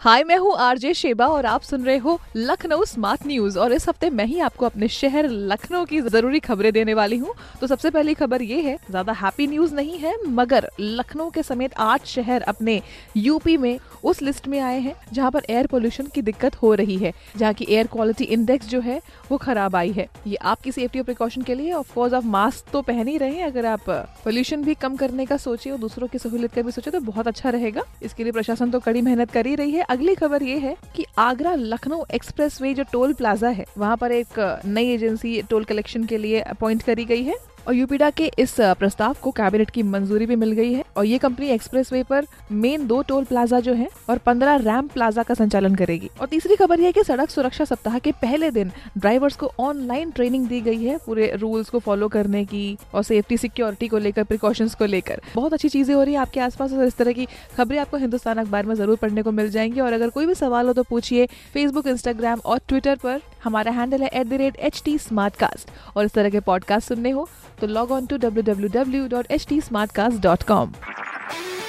हाय, मैं हूँ RJ Sheba और आप सुन रहे हो लखनऊ स्मार्ट न्यूज़। और इस हफ़्ते मैं ही आपको अपने शहर लखनऊ की ज़रूरी खबरें देने वाली हूँ। तो सबसे पहली खबर ये है, ज़्यादा हैप्पी न्यूज़ नहीं है, मगर लखनऊ के समेत आठ शहर अपने यूपी में उस लिस्ट में आए हैं, जहाँ पर एयर पोल्यूशन की दिक्कत हो रही है, जहाँ की एयर क्वालिटी इंडेक्स जो है, वो खराब आई है। ये आपकी सेफ्टी और प्रिकॉशन के लिए ऑफकोर्स आप मास्क तो पहन ही रहे अगर आप पोल्यूशन भी कम करने का सोचे और दूसरों की सहूलियत का भी सोचे तो बहुत अच्छा रहेगा। इसके लिए प्रशासन तो कड़ी मेहनत कर ही रही है। अगली खबर ये है कि आगरा लखनऊ एक्सप्रेस जो टोल प्लाजा है, वहाँ पर एक नई एजेंसी टोल कलेक्शन के लिए अपॉइंट करी गई है। और यूपीडा के इस प्रस्ताव को कैबिनेट की मंजूरी भी मिल गई है और ये कंपनी एक्सप्रेसवे पर मेन दो टोल प्लाजा जो है और पंद्रह रैम प्लाजा का संचालन करेगी। और तीसरी खबर यह कि सड़क सुरक्षा सप्ताह के पहले दिन ड्राइवर्स को ऑनलाइन ट्रेनिंग दी गई है पूरे रूल्स को फॉलो करने की और सेफ्टी, सिक्योरिटी को लेकर, प्रिकॉशंस को लेकर। बहुत अच्छी चीज़ें हो रही है आपके आसपास और इस तरह की खबरें आपको हिंदुस्तान अखबार में ज़रूर पढ़ने को मिल जाएँगी। और अगर कोई भी सवाल हो तो पूछिए फेसबुक इंस्टाग्राम और ट्विटर पर। हमारा हैंडल है at the rate H T smart cast और इस तरह के पॉडकास्ट सुनने हो तो log on to W W W dot H T smart cast dot com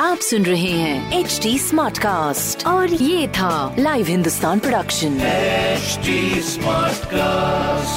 आप सुन रहे हैं एच टी स्मार्ट कास्ट और ये था live Hindustan production H smart Smartcast.